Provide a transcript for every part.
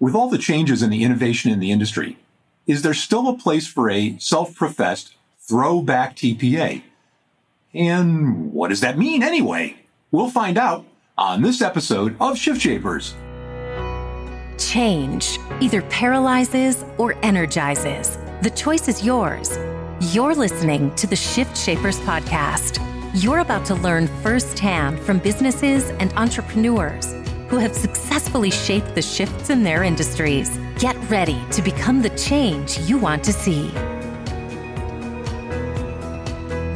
With all the changes and the innovation in the industry, is there still a place for a self-professed throwback TPA? And what does that mean anyway? We'll find out on this episode of Shift Shapers. Change either paralyzes or energizes. The choice is yours. You're listening to the Shift Shapers podcast. You're about to learn firsthand from businesses and entrepreneurs who have successfully shaped the shifts in their industries. Get ready to become the change you want to see.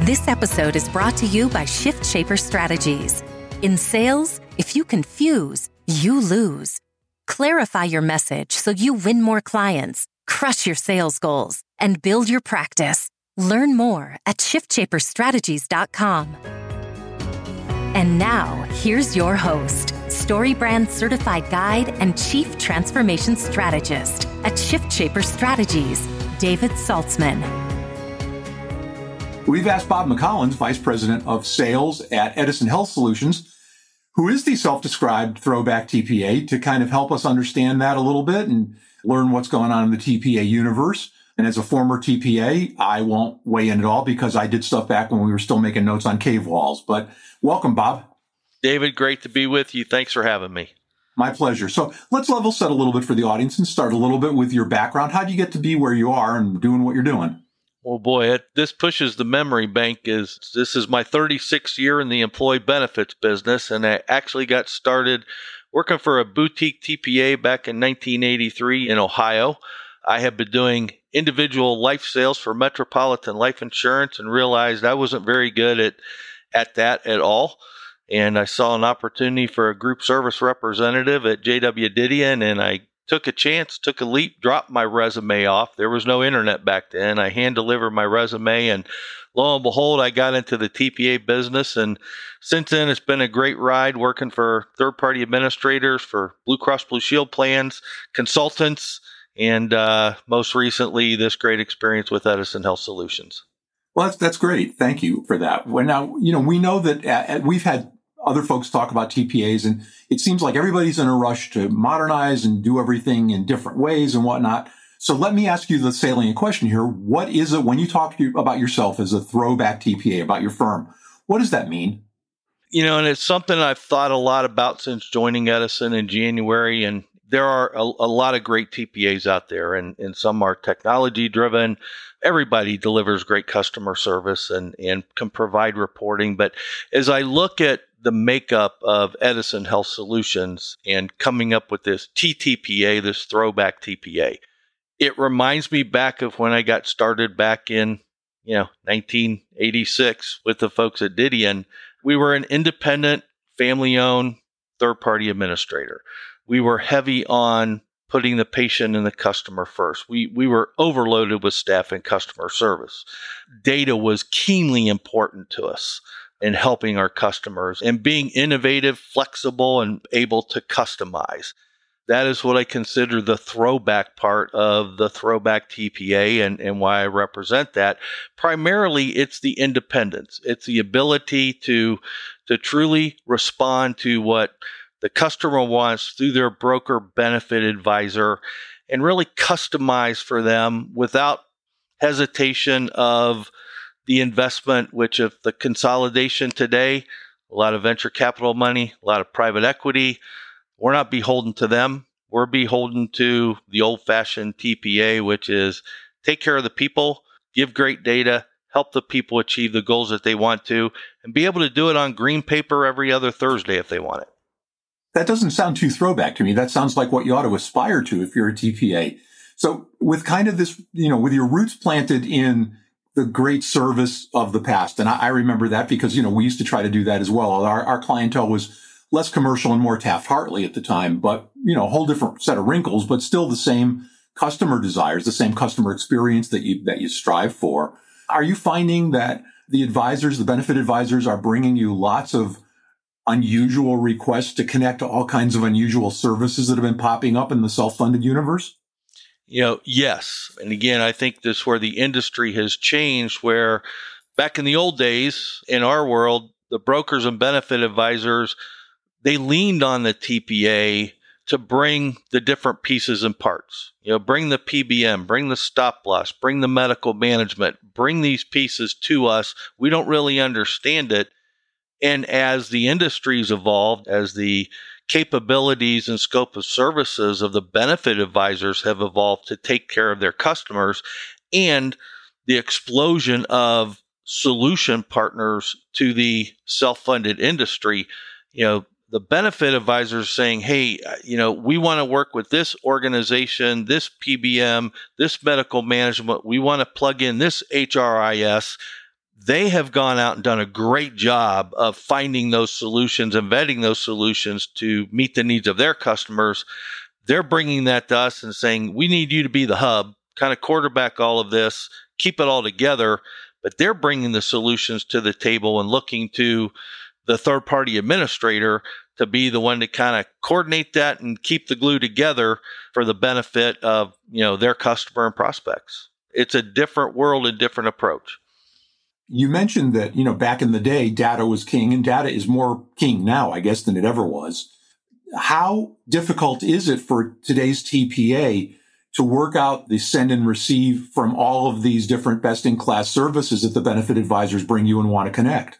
This episode is brought to you by Shift Shaper Strategies. In sales, if you confuse, you lose. Clarify your message so you win more clients, crush your sales goals, and build your practice. Learn more at shiftshaperstrategies.com. And now, here's your host, StoryBrand certified guide and chief transformation strategist at Shift Shaper Strategies, David Saltzman. We've asked Bob McCollins, Vice President of Sales at Edison Health Solutions, who is the self-described throwback TPA, to kind of help us understand that a little bit and learn what's going on in the TPA universe. And as a former TPA, I won't weigh in at all because I did stuff back when we were still making notes on cave walls. But welcome, Bob. David, great to be with you. Thanks for having me. My pleasure. So let's level set a little bit for the audience and start a little bit with your background. How'd you get to be where you are and doing what you're doing? Well, boy, it, this pushes the memory bank. Is this is my 36th year in the employee benefits business, and I actually got started working for a boutique TPA back in 1983 in Ohio. I have been doing individual life sales for Metropolitan Life Insurance and realized I wasn't very good at at that at all. And I saw an opportunity for a group service representative at JW Didion, and I took a chance, took a leap, dropped my resume off. There was no internet back then. I hand delivered my resume, and lo and behold, I got into the TPA business. And since then, it's been a great ride working for third party administrators, for Blue Cross Blue Shield plans, consultants, and uh, most recently, this great experience with Edison Health Solutions. Well, that's, that's great. Thank you for that. Well, now, you know, we know that uh, we've had other folks talk about TPAs and it seems like everybody's in a rush to modernize and do everything in different ways and whatnot. So let me ask you the salient question here. What is it when you talk to, about yourself as a throwback TPA about your firm? What does that mean? You know, and it's something I've thought a lot about since joining Edison in January. And there are a, a lot of great TPAs out there, and, and some are technology driven. Everybody delivers great customer service and, and can provide reporting. But as I look at the makeup of Edison Health Solutions and coming up with this TTPA, this throwback TPA. It reminds me back of when I got started back in, you know, 1986 with the folks at Didion. We were an independent, family owned, third party administrator. We were heavy on putting the patient and the customer first. We, we were overloaded with staff and customer service. Data was keenly important to us in helping our customers and being innovative, flexible, and able to customize. That is what I consider the throwback part of the throwback TPA and, and why I represent that. Primarily, it's the independence. It's the ability to, to truly respond to what the customer wants through their broker benefit advisor and really customize for them without hesitation of the investment, which of the consolidation today, a lot of venture capital money, a lot of private equity. We're not beholden to them. We're beholden to the old fashioned TPA, which is take care of the people, give great data, help the people achieve the goals that they want to, and be able to do it on green paper every other Thursday if they want it. That doesn't sound too throwback to me. That sounds like what you ought to aspire to if you're a TPA. So with kind of this, you know, with your roots planted in the great service of the past. And I, I, remember that because, you know, we used to try to do that as well. Our, our clientele was less commercial and more Taft Hartley at the time, but, you know, a whole different set of wrinkles, but still the same customer desires, the same customer experience that you, that you strive for. Are you finding that the advisors, the benefit advisors are bringing you lots of unusual requests to connect to all kinds of unusual services that have been popping up in the self-funded universe? You know, yes. And again, I think this is where the industry has changed where back in the old days in our world, the brokers and benefit advisors, they leaned on the TPA to bring the different pieces and parts. You know, bring the PBM, bring the stop loss, bring the medical management, bring these pieces to us. We don't really understand it. And as the industry's evolved, as the capabilities and scope of services of the benefit advisors have evolved to take care of their customers, and the explosion of solution partners to the self funded industry, you know, the benefit advisors saying, hey, uh, you know, we want to work with this organization, this PBM, this medical management. We want to plug in this HRIS. They have gone out and done a great job of finding those solutions and vetting those solutions to meet the needs of their customers. They're bringing that to us and saying, we need you to be the hub, kind of quarterback all of this, keep it all together. But they're bringing the solutions to the table and looking to the third party administrator to be the one to kind of coordinate that and keep the glue together for the benefit of you know their customer and prospects it's a different world and different approach you mentioned that you know back in the day data was king and data is more king now i guess than it ever was how difficult is it for today's tpa to work out the send and receive from all of these different best in class services that the benefit advisors bring you and want to connect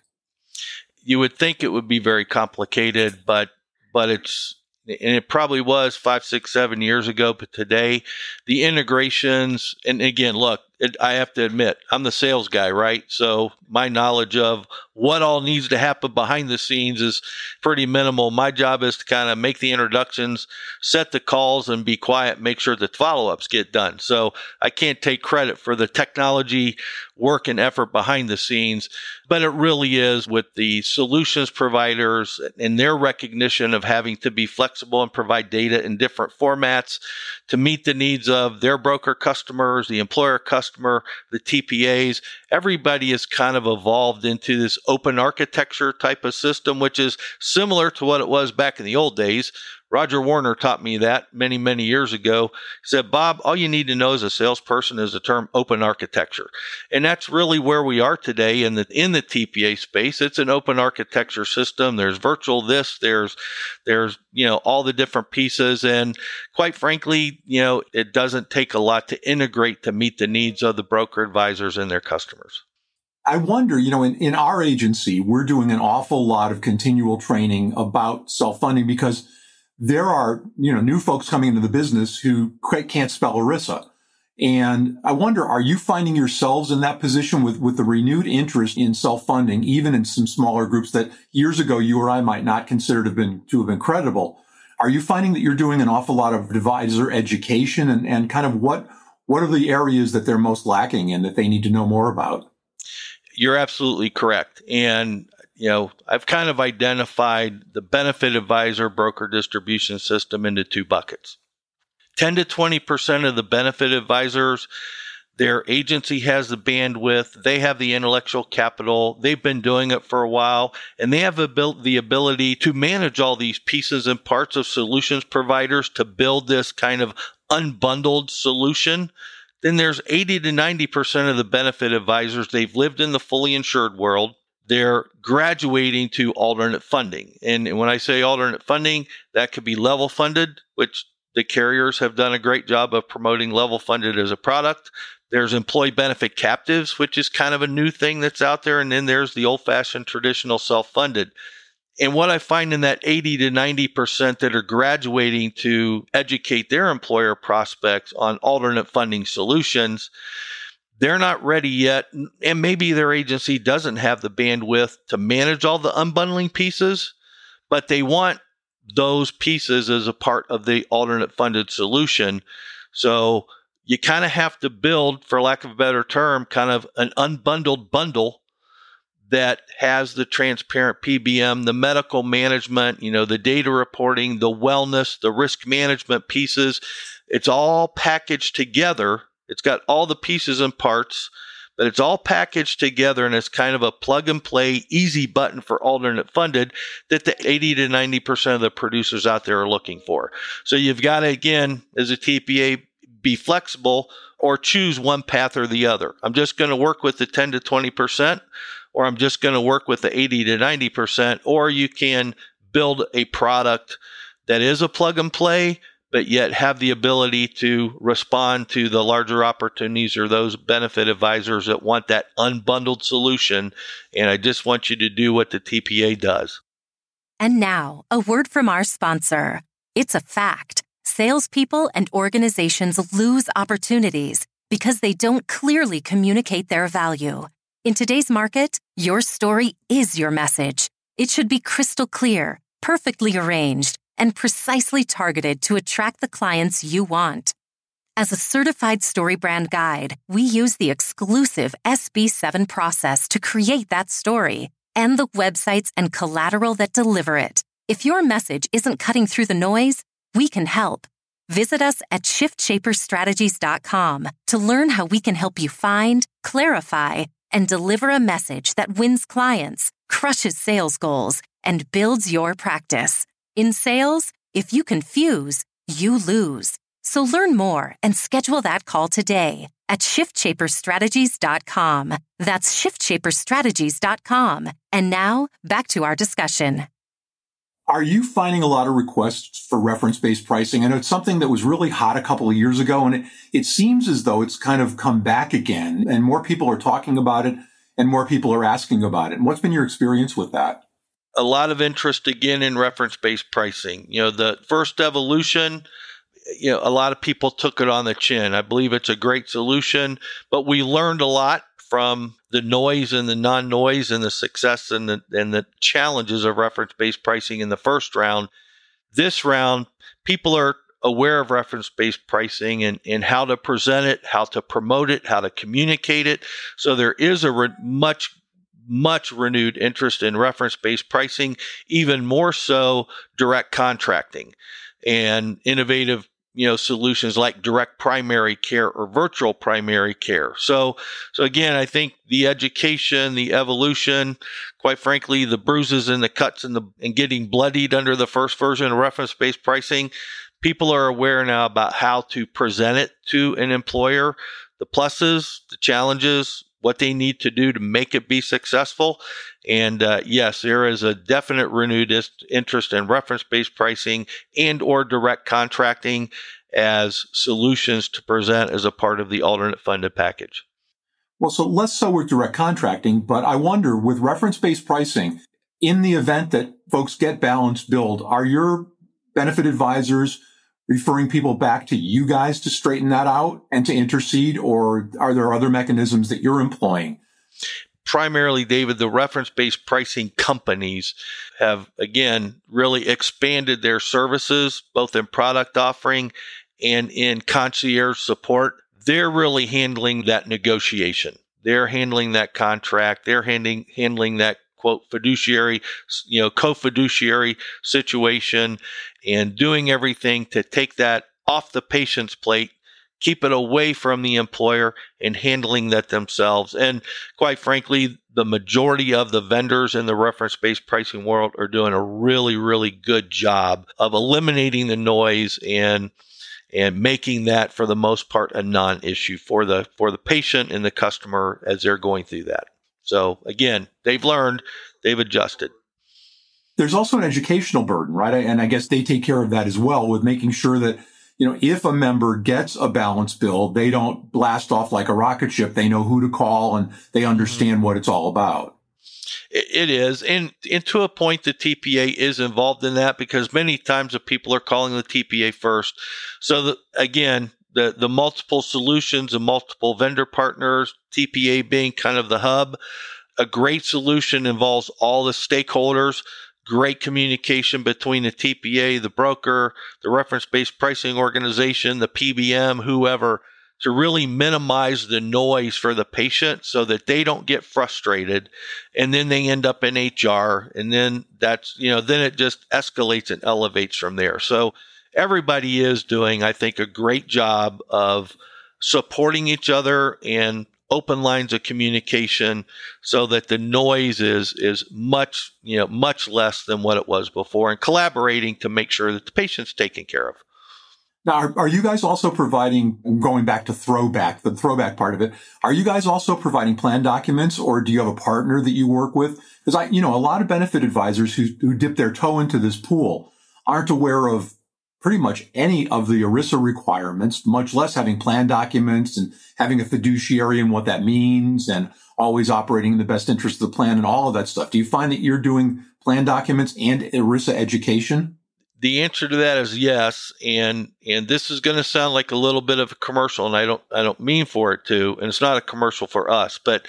you would think it would be very complicated, but but it's and it probably was five, six, seven years ago. But today, the integrations, and again, look, it, I have to admit, I'm the sales guy, right? So my knowledge of what all needs to happen behind the scenes is pretty minimal. My job is to kind of make the introductions, set the calls, and be quiet, make sure the follow ups get done. So I can't take credit for the technology work and effort behind the scenes, but it really is with the solutions providers and their recognition of having to be flexible and provide data in different formats to meet the needs of their broker customers, the employer customer, the TPAs. Everybody has kind of evolved into this open architecture type of system, which is similar to what it was back in the old days Roger Warner taught me that many, many years ago. He said, Bob, all you need to know as a salesperson is the term open architecture. And that's really where we are today in the in the TPA space. It's an open architecture system. There's virtual this, there's there's, you know, all the different pieces. And quite frankly, you know, it doesn't take a lot to integrate to meet the needs of the broker advisors and their customers. I wonder, you know, in, in our agency, we're doing an awful lot of continual training about self funding because there are, you know, new folks coming into the business who can't spell ERISA. And I wonder, are you finding yourselves in that position with, with the renewed interest in self-funding, even in some smaller groups that years ago you or I might not consider to have been, to have been credible? Are you finding that you're doing an awful lot of advisor education and, and kind of what, what are the areas that they're most lacking in that they need to know more about? You're absolutely correct. And you know, I've kind of identified the benefit advisor broker distribution system into two buckets. 10 to 20% of the benefit advisors, their agency has the bandwidth, they have the intellectual capital, they've been doing it for a while, and they have the ability to manage all these pieces and parts of solutions providers to build this kind of unbundled solution. Then there's 80 to 90% of the benefit advisors, they've lived in the fully insured world they're graduating to alternate funding. And when I say alternate funding, that could be level funded, which the carriers have done a great job of promoting level funded as a product. There's employee benefit captives, which is kind of a new thing that's out there. And then there's the old fashioned traditional self funded. And what I find in that 80 to 90% that are graduating to educate their employer prospects on alternate funding solutions, they're not ready yet, and maybe their agency doesn't have the bandwidth to manage all the unbundling pieces, but they want those pieces as a part of the alternate funded solution. So you kind of have to build, for lack of a better term, kind of an unbundled bundle that has the transparent PBM, the medical management, you know, the data reporting, the wellness, the risk management pieces. It's all packaged together it's got all the pieces and parts, but it's all packaged together and it's kind of a plug and play, easy button for alternate funded that the 80 to 90% of the producers out there are looking for. So you've got to, again, as a TPA, be flexible or choose one path or the other. I'm just going to work with the 10 to 20%, or I'm just going to work with the 80 to 90%, or you can build a product that is a plug and play, but yet have the ability to respond to the larger opportunities or those benefit advisors that want that unbundled solution. And I just want you to do what the TPA does. And now, a word from our sponsor. It's a fact. Salespeople and organizations lose opportunities because they don't clearly communicate their value. In today's market, your story is your message. It should be crystal clear, perfectly arranged, and precisely targeted to attract the clients you want. As a certified StoryBrand guide, we use the exclusive SB7 process to create that story and the websites and collateral that deliver it. If your message isn't cutting through the noise, we can help. Visit us at shiftshaperstrategies.com to learn how we can help you find, clarify, and deliver a message that wins clients, crushes sales goals, and builds your practice. In sales, if you confuse, you lose. So learn more and schedule that call today at shiftshaperstrategies.com. That's shiftshaperstrategies.com. And now back to our discussion. Are you finding a lot of requests for reference based pricing? I know it's something that was really hot a couple of years ago, and it, it seems as though it's kind of come back again, and more people are talking about it and more people are asking about it. And what's been your experience with that? A lot of interest again in reference based pricing. You know, the first evolution, you know, a lot of people took it on the chin. I believe it's a great solution, but we learned a lot from the noise and the non noise and the success and the, and the challenges of reference based pricing in the first round. This round, people are aware of reference based pricing and, and how to present it, how to promote it, how to communicate it. So there is a re- much much renewed interest in reference based pricing, even more so direct contracting and innovative you know solutions like direct primary care or virtual primary care. So so again i think the education the evolution quite frankly the bruises and the cuts and the and getting bloodied under the first version of reference based pricing people are aware now about how to present it to an employer. The pluses the challenges what they need to do to make it be successful. And uh, yes, there is a definite renewed interest in reference-based pricing and or direct contracting as solutions to present as a part of the alternate funded package. Well, so less so with direct contracting, but I wonder with reference-based pricing, in the event that folks get balanced billed, are your benefit advisors referring people back to you guys to straighten that out and to intercede, or are there other mechanisms that you're employing? Primarily, David, the reference based pricing companies have, again, really expanded their services, both in product offering and in concierge support. They're really handling that negotiation. They're handling that contract. They're handling, handling that quote fiduciary, you know, co-fiduciary situation and doing everything to take that off the patient's plate, keep it away from the employer and handling that themselves. And quite frankly, the majority of the vendors in the reference based pricing world are doing a really, really good job of eliminating the noise and and making that for the most part a non-issue for the for the patient and the customer as they're going through that. So again, they've learned, they've adjusted. There's also an educational burden, right? And I guess they take care of that as well with making sure that, you know, if a member gets a balance bill, they don't blast off like a rocket ship. They know who to call and they understand mm-hmm. what it's all about. It is. And, and to a point, the TPA is involved in that because many times the people are calling the TPA first. So, the, again, the, the multiple solutions and multiple vendor partners, TPA being kind of the hub. A great solution involves all the stakeholders, great communication between the TPA, the broker, the reference based pricing organization, the PBM, whoever, to really minimize the noise for the patient so that they don't get frustrated and then they end up in HR and then that's, you know, then it just escalates and elevates from there. So, everybody is doing, I think, a great job of supporting each other and open lines of communication so that the noise is is much you know much less than what it was before and collaborating to make sure that the patient's taken care of. Now are, are you guys also providing going back to throwback the throwback part of it. Are you guys also providing plan documents or do you have a partner that you work with? Because i you know a lot of benefit advisors who, who dip their toe into this pool aren't aware of pretty much any of the ERISA requirements, much less having plan documents and having a fiduciary and what that means and always operating in the best interest of the plan and all of that stuff. Do you find that you're doing plan documents and ERISA education? The answer to that is yes, and and this is going to sound like a little bit of a commercial, and I don't I don't mean for it to, and it's not a commercial for us, but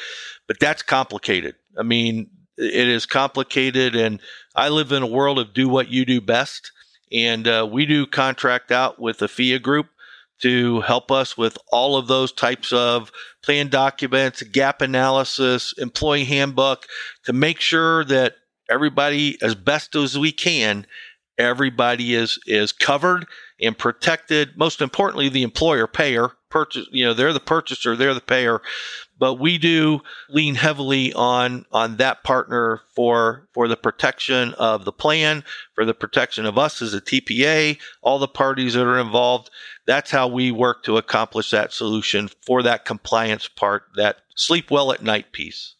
but that's complicated. I mean, it is complicated, and I live in a world of do what you do best, and uh, we do contract out with the Phia group to help us with all of those types of plan documents, gap analysis, employee handbook to make sure that everybody, as best as we can, everybody is is covered and protected. Most importantly, the employer payer purchase. You know, they're the purchaser, they're the payer, but we do lean heavily on on that partner for for the protection of the plan, for the protection of us as a TPA, all the parties that are involved. That's how we work to accomplish that solution for that compliance part, that sleep well at night piece.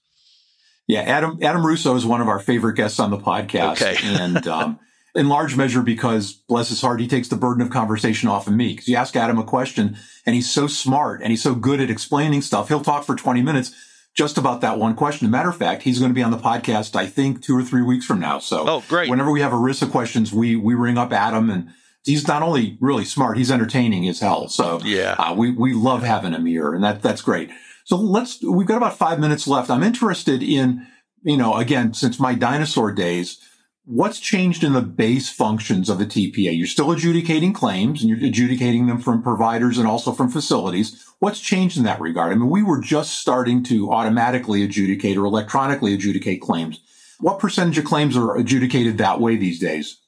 Yeah, Adam Adam Russo is one of our favorite guests on the podcast, okay. and um, in large measure because bless his heart, he takes the burden of conversation off of me. Because you ask Adam a question, and he's so smart and he's so good at explaining stuff. He'll talk for twenty minutes just about that one question. matter of fact, he's going to be on the podcast, I think, two or three weeks from now. So, oh, great! Whenever we have ERISA questions, we we ring up Adam and. He's not only really smart, he's entertaining as hell. So yeah, uh, we we love having him here, and that that's great. So let's. We've got about five minutes left. I'm interested in you know, again, since my dinosaur days, what's changed in the base functions of the TPA? You're still adjudicating claims and you're adjudicating them from providers and also from facilities. What's changed in that regard? I mean, we were just starting to automatically adjudicate or electronically adjudicate claims. What percentage of claims are adjudicated that way these days?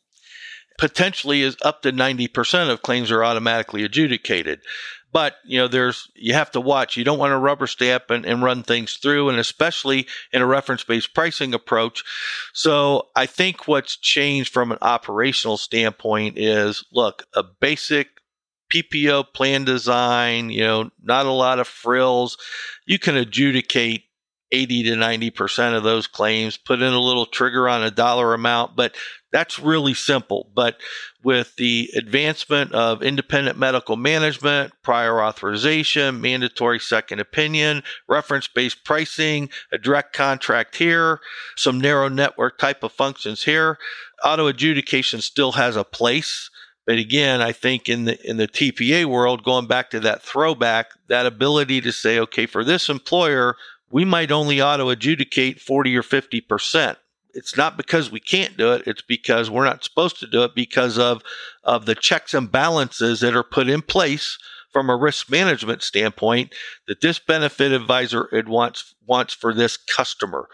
Potentially is up to 90% of claims are automatically adjudicated. But you know, there's you have to watch. You don't want to rubber stamp and, and run things through, and especially in a reference-based pricing approach. So I think what's changed from an operational standpoint is look, a basic PPO plan design, you know, not a lot of frills. You can adjudicate 80 to 90% of those claims, put in a little trigger on a dollar amount, but that's really simple. But with the advancement of independent medical management, prior authorization, mandatory second opinion, reference based pricing, a direct contract here, some narrow network type of functions here, auto adjudication still has a place. But again, I think in the in the TPA world, going back to that throwback, that ability to say, okay, for this employer, we might only auto adjudicate 40 or 50%. It's not because we can't do it, it's because we're not supposed to do it because of, of the checks and balances that are put in place from a risk management standpoint that this benefit advisor wants wants for this customer.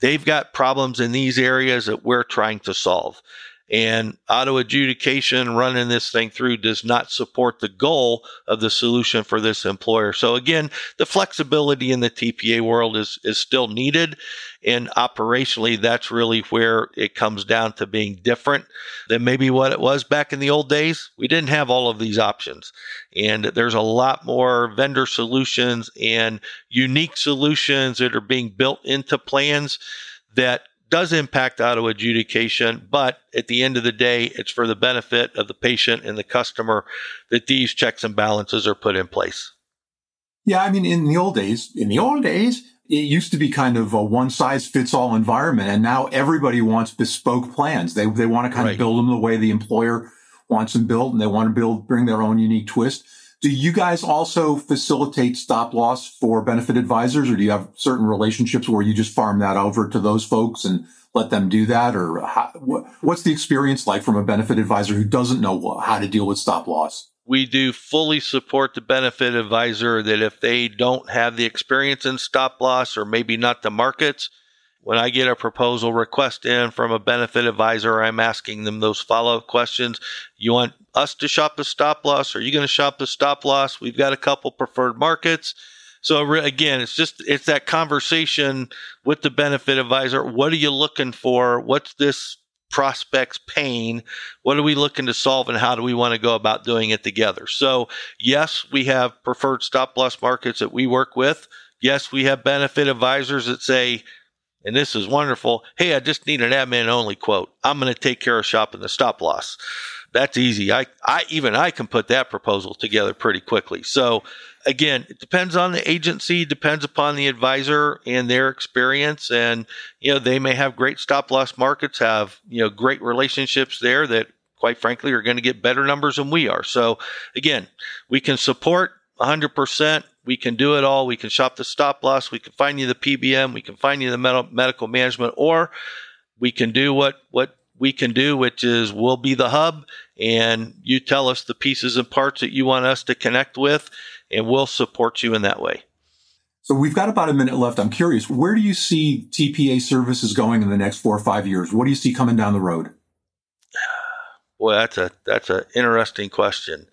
They've got problems in these areas that we're trying to solve. And auto adjudication running this thing through does not support the goal of the solution for this employer. So again, the flexibility in the TPA world is, is still needed. And operationally, that's really where it comes down to being different than maybe what it was back in the old days. We didn't have all of these options. And there's a lot more vendor solutions and unique solutions that are being built into plans that does impact auto adjudication, but at the end of the day, it's for the benefit of the patient and the customer that these checks and balances are put in place. Yeah, I mean, in the old days, in the old days, it used to be kind of a one size fits all environment, and now everybody wants bespoke plans. They they want to kind right. of build them the way the employer wants them built, and they want to build bring their own unique twist. Do you guys also facilitate stop loss for benefit advisors or do you have certain relationships where you just farm that over to those folks and let them do that? Or how, what's the experience like from a benefit advisor who doesn't know how to deal with stop loss? We do fully support the benefit advisor that if they don't have the experience in stop loss or maybe not the markets, when I get a proposal request in from a benefit advisor, I'm asking them those follow up questions. You want us to shop the stop loss? Are you going to shop the stop loss? We've got a couple preferred markets. So again, it's just it's that conversation with the benefit advisor. What are you looking for? What's this prospect's pain? What are we looking to solve, and how do we want to go about doing it together? So yes, we have preferred stop loss markets that we work with. Yes, we have benefit advisors that say and this is wonderful. Hey, I just need an admin only quote. I'm going to take care of shopping the stop loss. That's easy. I, I, even I can put that proposal together pretty quickly. So again, it depends on the agency, depends upon the advisor and their experience. And, you know, they may have great stop loss markets, have, you know, great relationships there that quite frankly are going to get better numbers than we are. So again, we can support 100%. We can do it all. We can shop the stop loss. We can find you the PBM. We can find you the med- medical management, or we can do what, what we can do, which is we'll be the hub and you tell us the pieces and parts that you want us to connect with and we'll support you in that way. So we've got about a minute left. I'm curious, where do you see TPA services going in the next four or five years? What do you see coming down the road? Well, that's a that's an interesting question.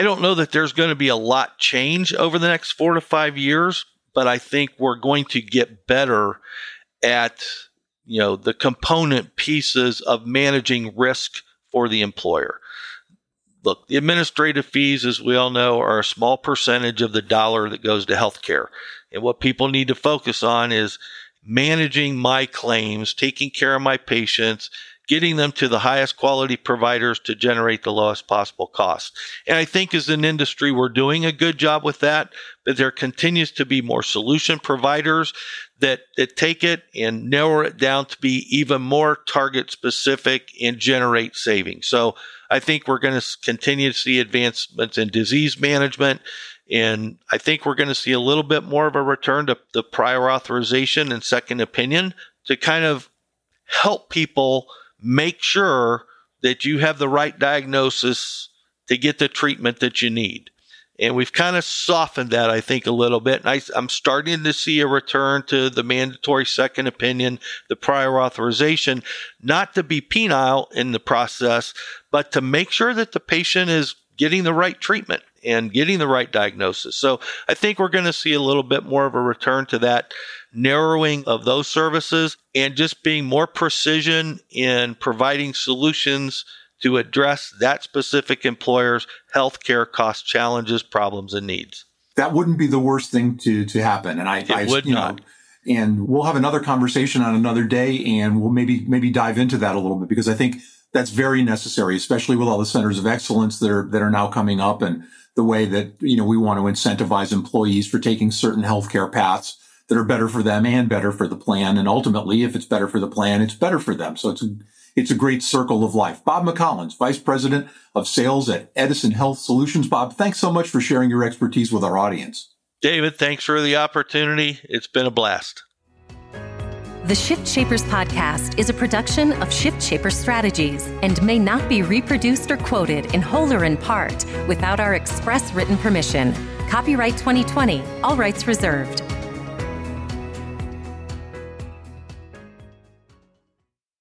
I don't know that there's going to be a lot change over the next four to five years, but I think we're going to get better at you know the component pieces of managing risk for the employer look, the administrative fees, as we all know, are a small percentage of the dollar that goes to healthcare. And what people need to focus on is managing my claims, taking care of my patients, getting them to the highest quality providers to generate the lowest possible cost. And I think as an industry, we're doing a good job with that, but there continues to be more solution providers that, that take it and narrow it down to be even more target specific and generate savings. So I think we're going to continue to see advancements in disease management. And I think we're going to see a little bit more of a return to the prior authorization and second opinion to kind of help people make sure that you have the right diagnosis to get the treatment that you need. And we've kind of softened that, I think, a little bit. And I, am starting to see a return to the mandatory second opinion, the prior authorization, not to be penile in the process, but to make sure that the patient is getting the right treatment and getting the right diagnosis. So I think we're going to see a little bit more of a return to that narrowing of those services and just being more precision in providing solutions to address that specific employer's healthcare cost challenges, problems, and needs. That wouldn't be the worst thing to to happen, and I, it I would not. Know, and we'll have another conversation on another day, and we'll maybe maybe dive into that a little bit because I think that's very necessary, especially with all the centers of excellence that are that are now coming up, and the way that you know we want to incentivize employees for taking certain healthcare paths that are better for them and better for the plan. And ultimately, if it's better for the plan, it's better for them. So it's a, it's a great circle of life. Bob McCollins, Vice President of Sales at Edison Health Solutions. Bob, thanks so much for sharing your expertise with our audience. David, thanks for the opportunity. It's been a blast. The Shift Shapers podcast is a production of Shift Shaper Strategies and may not be reproduced or quoted in whole or in part without our express written permission. Copyright 2020, all rights reserved.